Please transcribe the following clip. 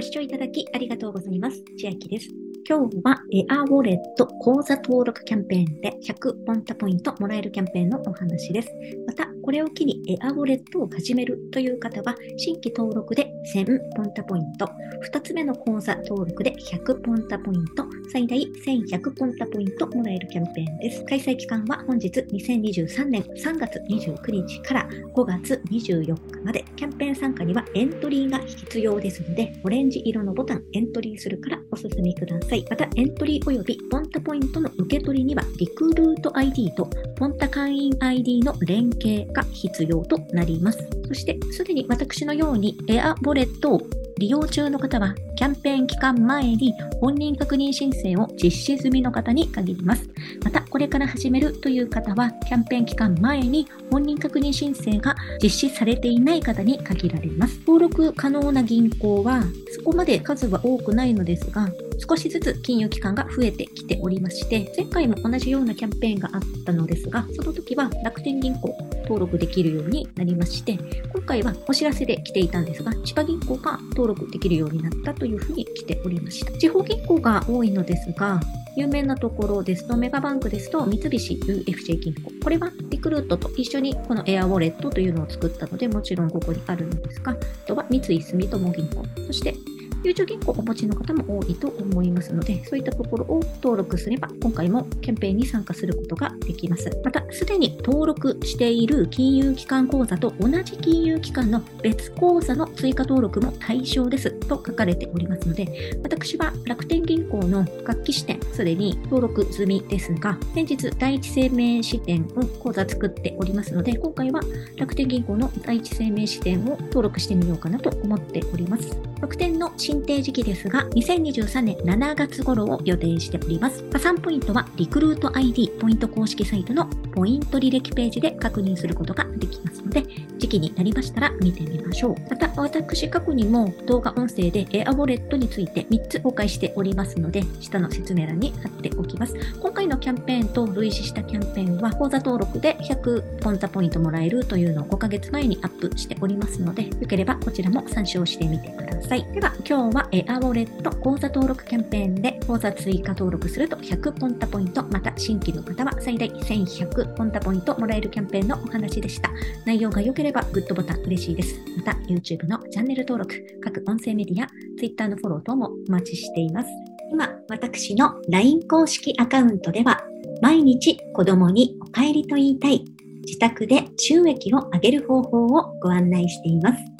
ご視聴いただきありがとうございます。千秋です。今日はエアウォレット口座登録キャンペーンで100ポンタポイントもらえるキャンペーンのお話です。また、これを機にエアウォレットを始めるという方は、新規登録で1000ポンタポイント、2つ目の口座登録で100ポンタポイント、最大1100ポンタポイントもらえるキャンペーンです。開催期間は本日2023年3月29日から5月24日まで、キャンペーン参加にはエントリーが必要ですので、オレンジ色のボタンエントリーするからお進みください。いまた、エントリー及びポンタポイントの受け取りには、リクルート ID とポンタ会員 ID の連携が必要となります。そして、すでに私のようにエアボレットを利用中の方は、キャンペーン期間前に本人確認申請を実施済みの方に限ります。また、これから始めるという方は、キャンペーン期間前に本人確認申請が実施されていない方に限られます。登録可能な銀行は、そこまで数は多くないのですが、少しずつ金融機関が増えてきておりまして、前回も同じようなキャンペーンがあったのですが、その時は楽天銀行登録できるようになりまして、今回はお知らせで来ていたんですが、千葉銀行が登録できるようになったというふうに来ておりました。地方銀行が多いのですが、有名なところですと、メガバンクですと、三菱 UFJ 銀行。これはリクルートと一緒にこのエアウォレットというのを作ったので、もちろんここにあるのですが、あとは三井住友銀行、そしてゆうちょ銀行をお持ちの方も多いと思いますので、そういったところを登録すれば、今回もキャンペーンに参加することができます。また、すでに登録している金融機関口座と同じ金融機関の別口座の追加登録も対象ですと書かれておりますので、私は楽天銀行の楽器支店、すでに登録済みですが、先日第一生命支店を口座作っておりますので、今回は楽天銀行の第一生命支店を登録してみようかなと思っております。楽天の申請時期ですが、2023年7月頃を予定しております。加算ポイントは、リクルート ID ポイント公式サイトのポイント履歴ページで確認することができますので、時期になりましたら見てみましょう。また、私過去にも動画音声でエアウォレットについて3つ公開しておりますので、下の説明欄に貼っておきます。今回のキャンペーンと類似したキャンペーンは、口座登録で100ポンタポイントもらえるというのを5ヶ月前にアップしておりますので、よければこちらも参照してみてください。では、今日はエアウォレット口座登録キャンペーンで口座追加登録すると100ポンタポイント、また新規の方は最大1100ポンタポイントもらえるキャンペーンのお話でした。内容が良ければグッドボタン嬉しいです。また YouTube のチャンネル登録、各音声メディア、Twitter のフォロー等もお待ちしています。今、私の LINE 公式アカウントでは、毎日子供にお帰りと言いたい、自宅で収益を上げる方法をご案内しています。